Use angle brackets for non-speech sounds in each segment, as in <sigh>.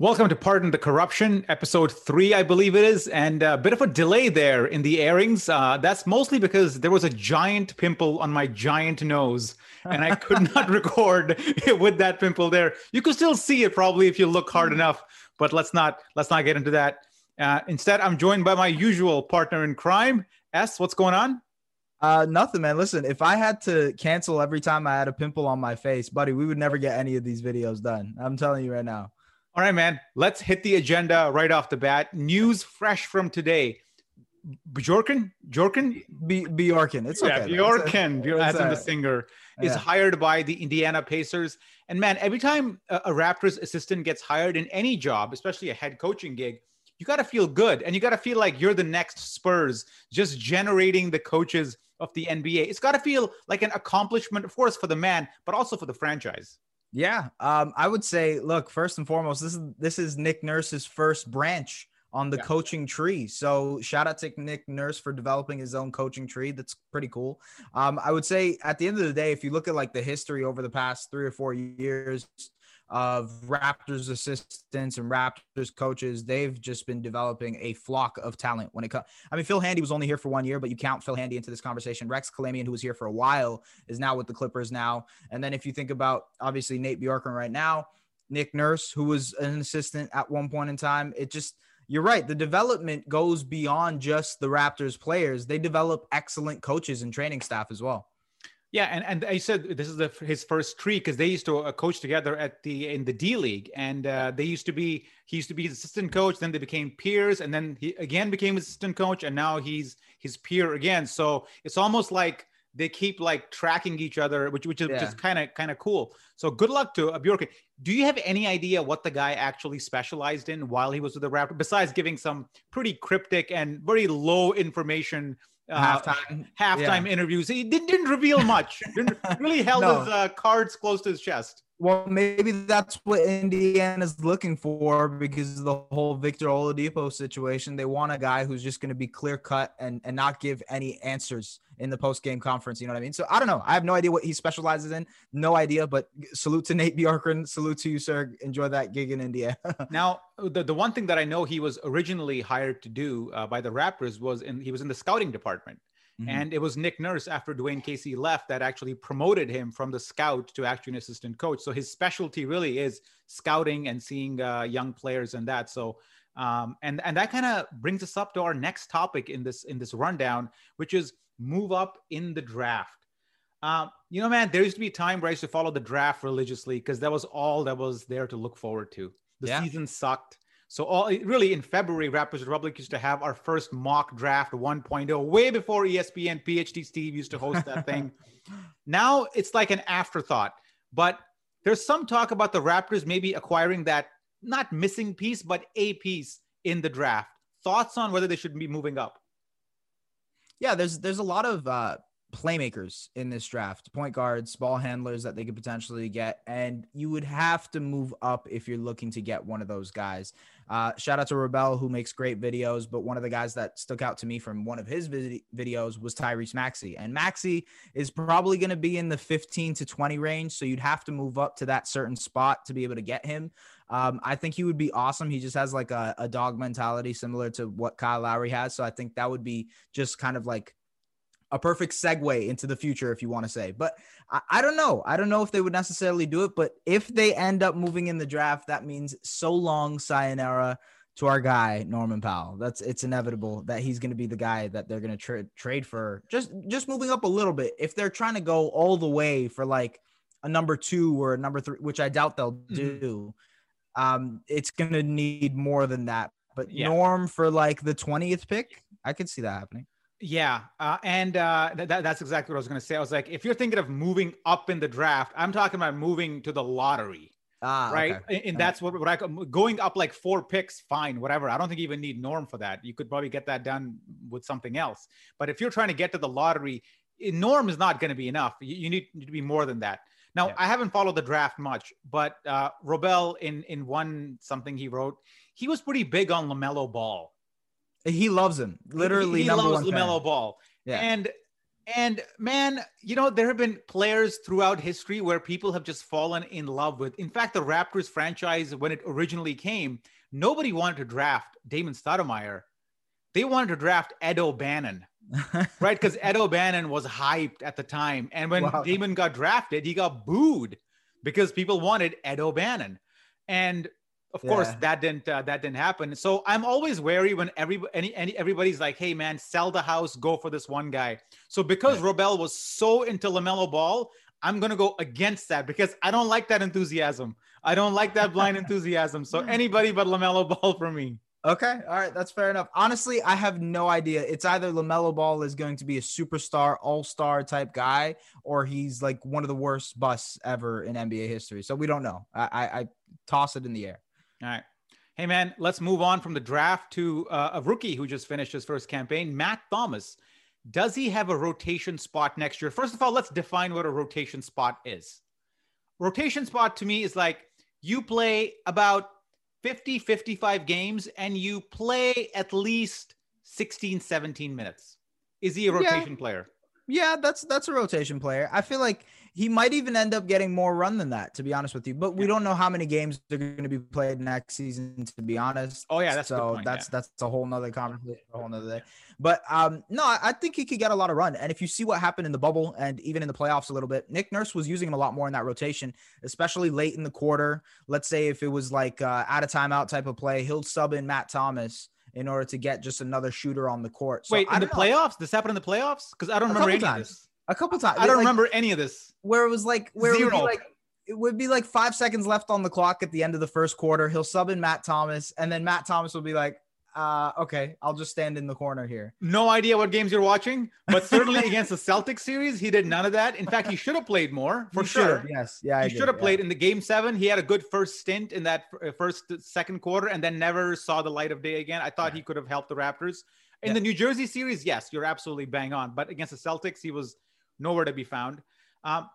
Welcome to Pardon the Corruption, episode three, I believe it is, and a bit of a delay there in the airings. Uh, that's mostly because there was a giant pimple on my giant nose, and I could not <laughs> record with that pimple there. You could still see it probably if you look hard enough, but let's not let's not get into that. Uh, instead, I'm joined by my usual partner in crime, Es. What's going on? Uh, nothing, man. Listen, if I had to cancel every time I had a pimple on my face, buddy, we would never get any of these videos done. I'm telling you right now. All right, man. Let's hit the agenda right off the bat. News fresh from today. Bjorken, Bjorken, B- Bjorken. It's okay. Yeah, Bjorken, Bjorken as in the singer, is hired by the Indiana Pacers. And man, every time a, a Raptors assistant gets hired in any job, especially a head coaching gig, you got to feel good and you got to feel like you're the next Spurs, just generating the coaches of the NBA. It's got to feel like an accomplishment, of course, for the man, but also for the franchise. Yeah, um, I would say, look, first and foremost, this is this is Nick Nurse's first branch on the yeah. coaching tree. So shout out to Nick Nurse for developing his own coaching tree. That's pretty cool. Um, I would say at the end of the day, if you look at like the history over the past three or four years, of Raptors assistants and Raptors coaches. They've just been developing a flock of talent when it comes. I mean, Phil Handy was only here for one year, but you count Phil Handy into this conversation. Rex Kalamian, who was here for a while, is now with the Clippers now. And then if you think about obviously Nate Bjorkgren right now, Nick Nurse, who was an assistant at one point in time, it just you're right. The development goes beyond just the Raptors players. They develop excellent coaches and training staff as well. Yeah, and and I said this is the, his first tree because they used to uh, coach together at the in the D League, and uh, they used to be he used to be his assistant coach. Then they became peers, and then he again became assistant coach, and now he's his peer again. So it's almost like they keep like tracking each other, which which is yeah. just kind of kind of cool. So good luck to Bjork. Do you have any idea what the guy actually specialized in while he was with the Raptors, besides giving some pretty cryptic and very low information uh, halftime halftime yeah. interviews. He didn't, didn't reveal much. <laughs> didn't really held no. his uh, cards close to his chest. Well, maybe that's what Indiana's looking for because of the whole Victor Oladipo situation. They want a guy who's just going to be clear cut and, and not give any answers in the post game conference. You know what I mean? So I don't know. I have no idea what he specializes in. No idea. But salute to Nate Bjorkgren. Salute to you, sir. Enjoy that gig in India. <laughs> now, the, the one thing that I know he was originally hired to do uh, by the Raptors was in he was in the scouting department. Mm-hmm. And it was Nick Nurse after Dwane Casey left that actually promoted him from the scout to actually an assistant coach. So his specialty really is scouting and seeing uh, young players and that. So um, and and that kind of brings us up to our next topic in this in this rundown, which is move up in the draft. Um, you know, man, there used to be a time where I used to follow the draft religiously because that was all that was there to look forward to. The yeah. season sucked. So all really in February, Raptors Republic used to have our first mock draft 1.0, way before ESPN PhD Steve used to host that thing. <laughs> Now it's like an afterthought. But there's some talk about the Raptors maybe acquiring that not missing piece, but a piece in the draft. Thoughts on whether they should be moving up? Yeah, there's there's a lot of uh, playmakers in this draft, point guards, ball handlers that they could potentially get. And you would have to move up if you're looking to get one of those guys. Uh, shout out to Robel, who makes great videos. But one of the guys that stuck out to me from one of his vid- videos was Tyrese Maxey. And Maxey is probably going to be in the 15 to 20 range. So you'd have to move up to that certain spot to be able to get him. Um, I think he would be awesome. He just has like a, a dog mentality similar to what Kyle Lowry has. So I think that would be just kind of like a perfect segue into the future, if you want to say. But I, I, don't know. I don't know if they would necessarily do it. But if they end up moving in the draft, that means so long, sayonara to our guy Norman Powell. That's it's inevitable that he's going to be the guy that they're going to tra- trade for. Just just moving up a little bit. If they're trying to go all the way for like a number two or a number three, which I doubt they'll mm-hmm. do, um, it's going to need more than that. But yeah. Norm for like the twentieth pick, I could see that happening. Yeah, uh, and uh, th- that's exactly what I was going to say. I was like, if you're thinking of moving up in the draft, I'm talking about moving to the lottery. Ah, right. Okay. And that's what, what I going up like four picks, fine, whatever. I don't think you even need Norm for that. You could probably get that done with something else. But if you're trying to get to the lottery, Norm is not going to be enough. You, you need, to be more than that. Now, yeah. I haven't followed the draft much, but uh, Robel in in one something he wrote, he was pretty big on Lamelo Ball. He loves him, literally. He, he loves Lamelo Ball. Yeah. And and man, you know, there have been players throughout history where people have just fallen in love with. In fact, the Raptors franchise, when it originally came, nobody wanted to draft Damon Stoudemire. They wanted to draft Ed O'Bannon, <laughs> right? Because Ed O'Bannon was hyped at the time. And when wow. Damon got drafted, he got booed because people wanted Ed O'Bannon. And of yeah. course that didn't uh, that didn't happen so i'm always wary when every any, any everybody's like hey man sell the house go for this one guy so because yeah. robel was so into lamelo ball i'm going to go against that because i don't like that enthusiasm i don't like that blind <laughs> enthusiasm so anybody but lamelo ball for me Okay. All right. That's fair enough. Honestly, I have no idea. It's either LaMelo Ball is going to be a superstar, all star type guy, or he's like one of the worst busts ever in NBA history. So we don't know. I, I, I toss it in the air. All right. Hey, man, let's move on from the draft to uh, a rookie who just finished his first campaign, Matt Thomas. Does he have a rotation spot next year? First of all, let's define what a rotation spot is. Rotation spot to me is like you play about 50, 55 games and you play at least 16, 17 minutes. Is he a rotation yeah. player? Yeah, that's that's a rotation player. I feel like he might even end up getting more run than that, to be honest with you. But we don't know how many games are going to be played next season, to be honest. Oh yeah, that's so point, that's yeah. that's a whole nother conversation, a whole nother day. But um, no, I think he could get a lot of run. And if you see what happened in the bubble and even in the playoffs a little bit, Nick Nurse was using him a lot more in that rotation, especially late in the quarter. Let's say if it was like uh, out of timeout type of play, he'll sub in Matt Thomas in order to get just another shooter on the court. So Wait, in the know. playoffs? This happened in the playoffs? Because I don't remember any times. of this. A couple times. I don't like, remember any of this. Where it was like where Zero. it would be like it would be like five seconds left on the clock at the end of the first quarter. He'll sub in Matt Thomas, and then Matt Thomas will be like, uh, okay, I'll just stand in the corner here. No idea what games you're watching, but certainly <laughs> against the Celtics series, he did none of that. In fact, he should have played more for he sure. Yes, yeah, he should have played in the game seven. He had a good first stint in that uh, first second quarter, and then never saw the light of day again. I thought yeah. he could have helped the Raptors in yeah. the New Jersey series. Yes, you're absolutely bang on, but against the Celtics, he was nowhere to be found. Um,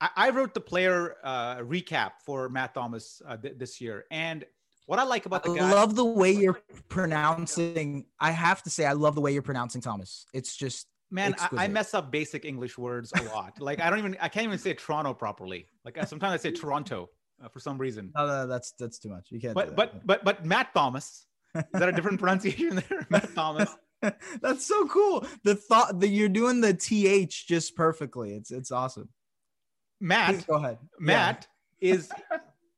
I, I, wrote the player uh, recap for Matt Thomas uh, th- this year, and what I like about the I guy, love the way you're pronouncing. I have to say, I love the way you're pronouncing Thomas. It's just man, I, I, mess up basic English words a lot. <laughs> like I don't even, I can't even say Toronto properly. Like sometimes I say Toronto uh, for some reason. No, no, that's that's too much. You can't. But but but but Matt Thomas. Is that a different <laughs> pronunciation there, Matt Thomas? <laughs> That's so cool. The thought that you're doing the th just perfectly. It's it's awesome. Matt, Please go ahead. Matt yeah. is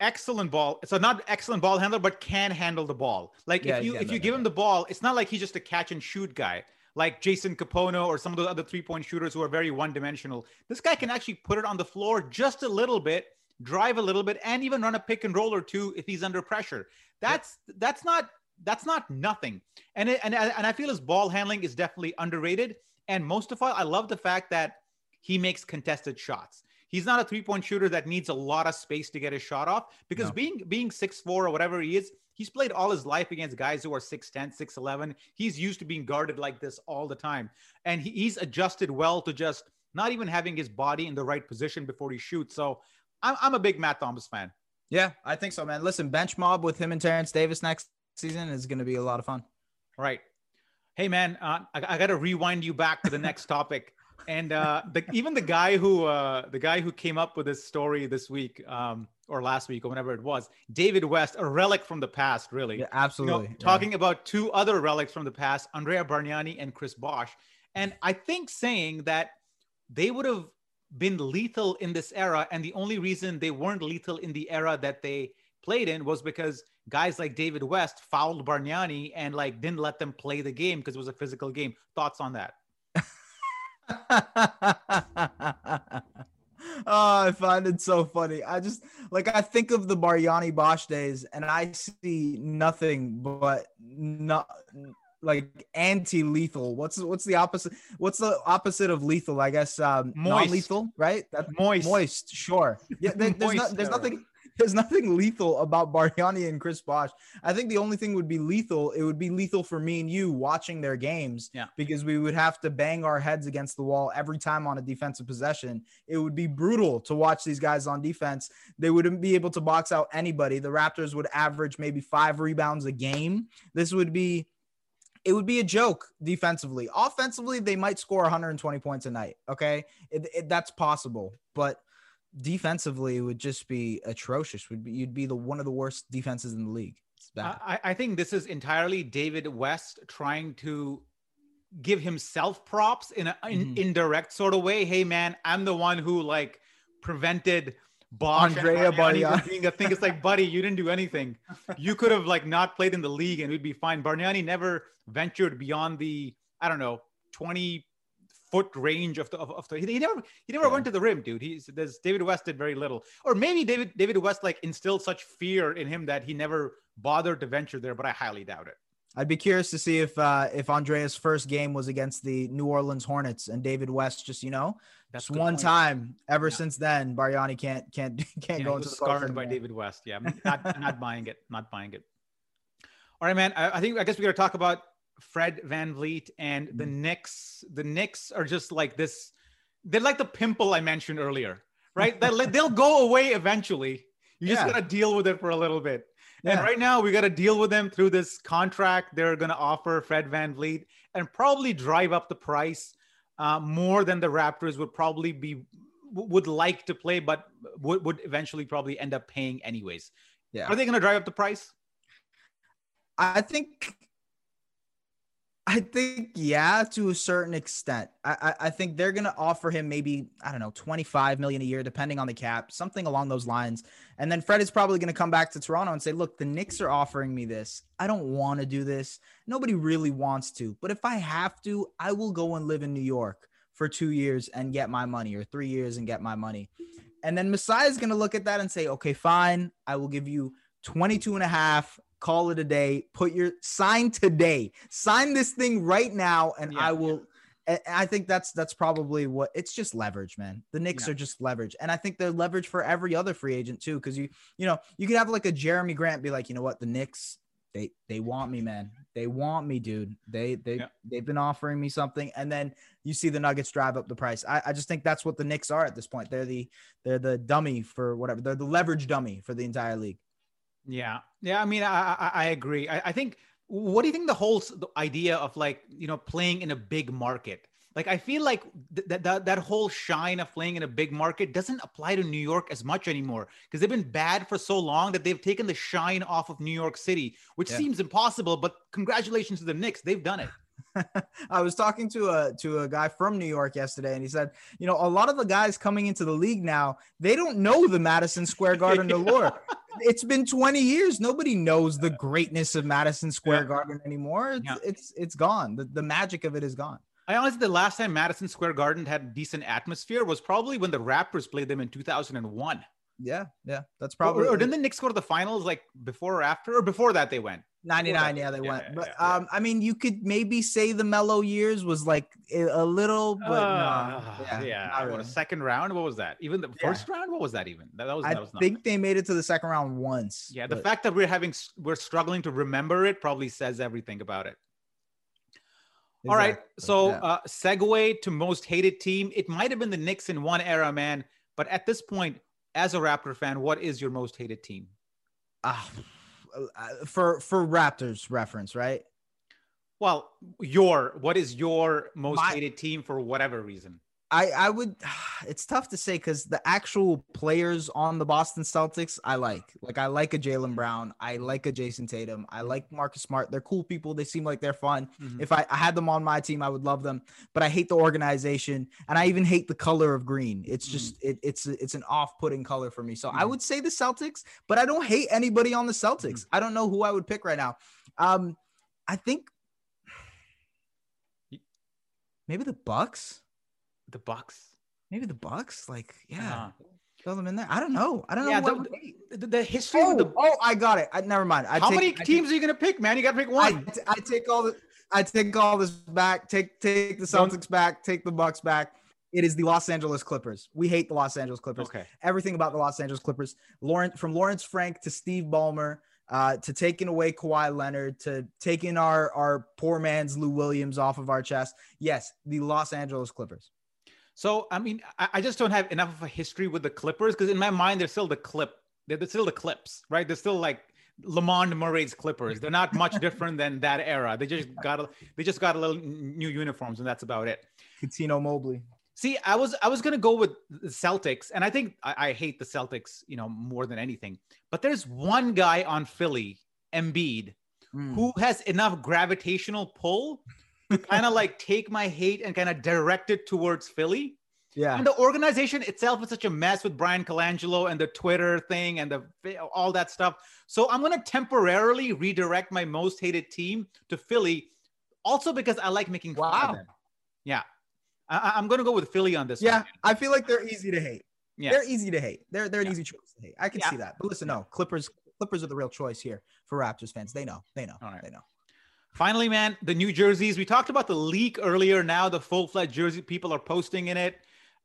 excellent ball. So not excellent ball handler, but can handle the ball. Like yeah, if you if you give him the ball, it's not like he's just a catch and shoot guy like Jason Kapono or some of those other three point shooters who are very one dimensional. This guy can actually put it on the floor just a little bit, drive a little bit, and even run a pick and roll or two if he's under pressure. That's yeah. that's not that's not nothing. And it, and and I feel his ball handling is definitely underrated. And most of all, I love the fact that he makes contested shots. He's not a three point shooter that needs a lot of space to get his shot off because no. being being six four or whatever he is, he's played all his life against guys who are 6'10, 6'11. He's used to being guarded like this all the time. And he, he's adjusted well to just not even having his body in the right position before he shoots. So I'm, I'm a big Matt Thomas fan. Yeah, I think so, man. Listen, bench mob with him and Terence Davis next season is going to be a lot of fun. Right. Hey, man, uh, I, I got to rewind you back to the next topic. And uh, the, even the guy who uh, the guy who came up with this story this week um, or last week or whenever it was, David West, a relic from the past, really. Yeah, absolutely. You know, talking yeah. about two other relics from the past, Andrea Bargnani and Chris Bosh. And I think saying that they would have been lethal in this era, and the only reason they weren't lethal in the era that they played in was because guys like David West fouled Bargnani and like didn't let them play the game because it was a physical game. Thoughts on that? <laughs> oh, I find it so funny. I just like I think of the Bargnani Bosh days, and I see nothing but not like anti-lethal. What's what's the opposite? What's the opposite of lethal? I guess um, Moist. non-lethal, right? That's Moist. moist. Sure. Yeah. there- there's, no, there's nothing. There's nothing lethal about Bargnani and Chris Bosh. I think the only thing would be lethal. It would be lethal for me and you watching their games. Yeah. Because we would have to bang our heads against the wall every time on a defensive possession. It would be brutal to watch these guys on defense. They wouldn't be able to box out anybody. The Raptors would average maybe five rebounds a game. This would be it would be a joke defensively. Offensively, they might score 120 points a night. Okay, It- it- that's possible, but defensively, would just be atrocious. Would be you'd be the one of the worst defenses in the league. I, I think this is entirely David West trying to give himself props in an Mhm. indirect sort of way. Hey, man, I'm the one who like prevented Bosh Andrea and Bargnani Bargnani. being a thing. It's like, buddy, you didn't do anything. You could have like not played in the league and we'd be fine. Bargnani never ventured beyond the I don't know 20 foot range of the of, of the he never he never Yeah. went to the rim dude he's there's david west did very little or maybe david david west like instilled such fear in him that he never bothered to venture there but i highly doubt it I'd be curious to see if uh, if Andrea's first game was against the New Orleans Hornets and David West just you know That's just one point. time. Ever Yeah. since then, Bargnani can't can't <laughs> can't Yeah, go into the scarred by david west yeah <laughs> not, not buying it not buying it all right man i, I think i guess we got to talk about fred vanvleet and the Mm-hmm. knicks the knicks are just like this they're like the pimple i mentioned earlier right they'll, they'll go away eventually you just got to deal with it for a little bit And right now, we got to deal with them through this contract they're going to offer Fred VanVleet and probably drive up the price uh, more than the Raptors would probably be would like to play, but would, would eventually probably end up paying anyways. Yeah. Are they going to drive up the price? I think I think yeah, to a certain extent. I, I I think they're gonna offer him maybe I don't know twenty five million a year, depending on the cap, something along those lines. And then Fred is probably gonna come back to Toronto and say, "Look, the Knicks are offering me this. I don't want to do this. Nobody really wants to, but if I have to, I will go and live in New York for two years and get my money, or three years and get my money." And then Masai is gonna look at that and say, "Okay, fine, I will give you 22 and a half call it a day. Put your sign today. Sign this thing right now and Yeah. i will and i think that's that's probably what it's just leverage man. The Knicks Yeah. are just leverage and i think they're leverage for every other free agent too because you you know you could have like a jerami grant be like you know what? The Knicks they they want me man. They want me dude. They they Yeah. they've been offering me something. And then you see the nuggets drive up the price. I, I just think that's what the Knicks are at this point. They're the they're the dummy for whatever they're the leverage dummy for the entire league. Yeah, yeah. I mean, I I, I agree. I, I think. What do you think the whole idea of like you know playing in a big market? Like I feel like th- that that that whole shine of playing in a big market doesn't apply to New York as much anymore because they've been bad for so long that they've taken the shine off of New York City, which Yeah. seems impossible. But congratulations to the Knicks, they've done it. <laughs> I was talking to a to a guy from New York yesterday, and he said, you know, a lot of the guys coming into the league now, they don't know the Madison Square Garden <laughs> allure. It's been 20 years. Nobody knows the greatness of Madison Square Yeah. Garden anymore. It's Yeah. it's it's gone. The, the magic of it is gone. I honestly, the last time Madison Square Garden had decent atmosphere was probably when the Raptors played them in 2001. Yeah, yeah. That's Probably, or, or didn't the Knicks go to the finals like before or after, or before that they went? 99 yeah they Yeah, went yeah, but yeah, yeah. um i mean you could maybe say the Melo years was like a, a little but Uh, no, yeah, yeah, not What, a second round? What was that? Even the Yeah. first round? What was that? Even that, that was i that was think they made it to the second round once Yeah, the but- fact that we're having we're struggling to remember it probably says everything about it. All right, so yeah. uh, segue to most hated team. It might have been the Knicks in one era, man, but at this point, as a Raptor fan, what is your most hated team? Ah, uh, Uh, for for Raptors reference, right? Well, your what is your most My- hated team for whatever reason? I I would. <sighs> It's tough to say because the actual players on the Boston Celtics, I like. Like I like a Jaylen Brown. I like a Jayson Tatum. I like Marcus Smart. They're cool people. They seem like they're fun. Mm-hmm. If I, I had them on my team, I would love them. But I hate the organization, and I even hate the color of green. It's mm-hmm. just mm-hmm. it, it's it's an off-putting color for me. So mm-hmm. I would say the Celtics, but I don't hate anybody on the Celtics. Mm-hmm. I don't know who I would pick right now. Um, I think <sighs> maybe the Bucks. The Bucks. Maybe the Bucks. Like, yeah. Uh-huh. Throw them in there. I don't know. I don't yeah, know. The, the, the, history oh, of the oh, I got it. I, never mind. I How take, many I teams take, are you gonna pick, man? You gotta pick one. I, I take all the. I take all this back. Take take the Celtics back. Take the Bucks back. It is the Los Angeles Clippers. We hate the Los Angeles Clippers. Okay. Everything about the Los Angeles Clippers. Lawrence from Lawrence Frank to Steve Ballmer uh, to taking away Kawhi Leonard, to taking our our poor man's Lou Williams off of our chest. Yes, the Los Angeles Clippers. So I mean, I, I just don't have enough of a history with the Clippers because in my mind they're still the clip. They're, they're still the Clips, right? They're still like Lamond Murray's Clippers. They're not much <laughs> different than that era. They just got a, they just got a little new uniforms and that's about it. Cuttino Mobley. See, I was I was gonna go with the Celtics, and I think I, I, hate the Celtics, you know, more than anything. But there's one guy on Philly, Embiid, mm. who has enough gravitational pull <laughs> kind of like take my hate and kind of direct it towards Philly. Yeah. And the organization itself is such a mess with Bryan Colangelo and the Twitter thing and the all that stuff. So I'm gonna temporarily redirect my most hated team to Philly, also because I like making wow. fun of them. Yeah. I, am going to go with Philly on this. Yeah, one. I feel like they're easy to hate. Yeah. They're easy to hate. They're they're an yeah. easy choice to hate. I can yeah. see that. But listen, no, Clippers Clippers are the real choice here for Raptors fans. They know. They know. All right. They know. Finally, man, the new jerseys. We talked about the leak earlier. Now the full-fledged jersey people are posting in it.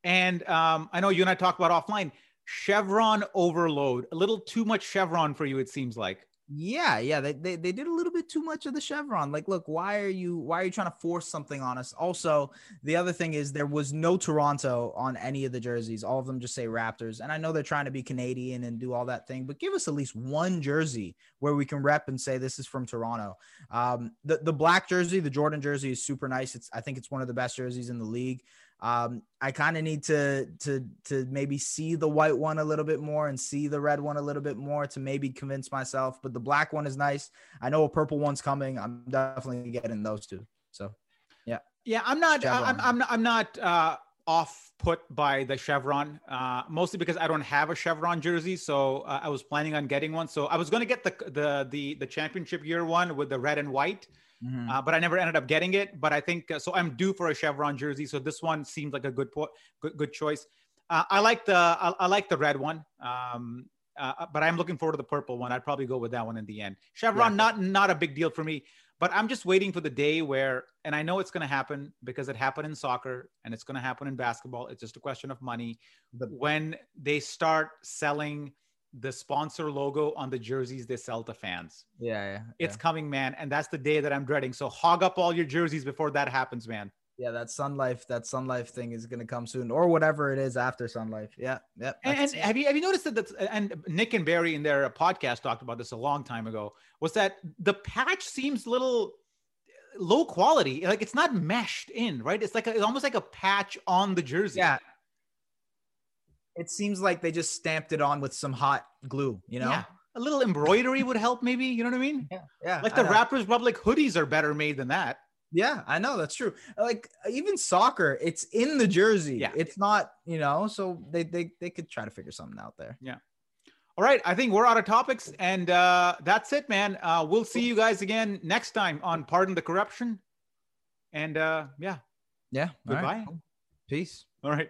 And um, I know you and I talked about offline. Chevron overload. A little too much chevron for you, it seems like. Yeah, yeah, they, they they did a little bit too much of the chevron. Like, look, why are you why are you trying to force something on us? Also, the other thing is there was no Toronto on any of the jerseys. All of them just say Raptors. And I know they're trying to be Canadian and do all that thing, but give us at least one jersey where we can rep and say this is from Toronto. Um, the the black jersey, the Jordan jersey, is super nice. It's I think it's one of the best jerseys in the league. Um, I kind of need to to to maybe see the white one a little bit more and see the red one a little bit more to maybe convince myself. But the black one is nice. I know a purple one's coming. I'm definitely getting those two. So, yeah, yeah. I'm not. I'm, I'm not. I'm not uh, off put by the chevron. Uh, mostly because I don't have a chevron jersey, so uh, I was planning on getting one. So I was going to get the the the the championship year one with the red and white. Mm-hmm. Uh, but I never ended up getting it. But I think uh, so. I'm due for a Chevron jersey, so this one seems like a good po- good, good choice. Uh, I like the I, I, like the red one, um, uh, but I'm looking forward to the purple one. I'd probably go with that one in the end. Chevron, yeah. not not a big deal for me, but I'm just waiting for the day where, and I know it's going to happen because it happened in soccer and it's going to happen in basketball. It's just a question of money. The- when they start selling the sponsor logo on the jerseys they sell to fans. Yeah, yeah, It's coming, man. And that's the day that I'm dreading. So hog up all your jerseys before that happens, man. Yeah, that Sun Life, that Sun Life thing is gonna come soon, or whatever it is after Sun Life. Yeah, yeah. And, and have you have you noticed that? That's, and Nick and Barry in their podcast talked about this a long time ago. Was that the patch seems little low quality? Like it's not meshed in, right? It's like a, it's almost like a patch on the jersey. Yeah, it seems like they just stamped it on with some hot glue, you know? Yeah. A little embroidery would help, maybe. You know what I mean? Yeah. Yeah. Like the Raptors Republic hoodies are better made than that. Yeah, I know that's true. Like even soccer, it's in the jersey. Yeah. It's not, you know, so they they they could try to figure something out there. Yeah. All right, I think we're out of topics, and uh, that's it, man. Uh, we'll see you guys again next time on Pardon the Corruption. And uh, yeah, yeah. Goodbye. Right. Peace. All right.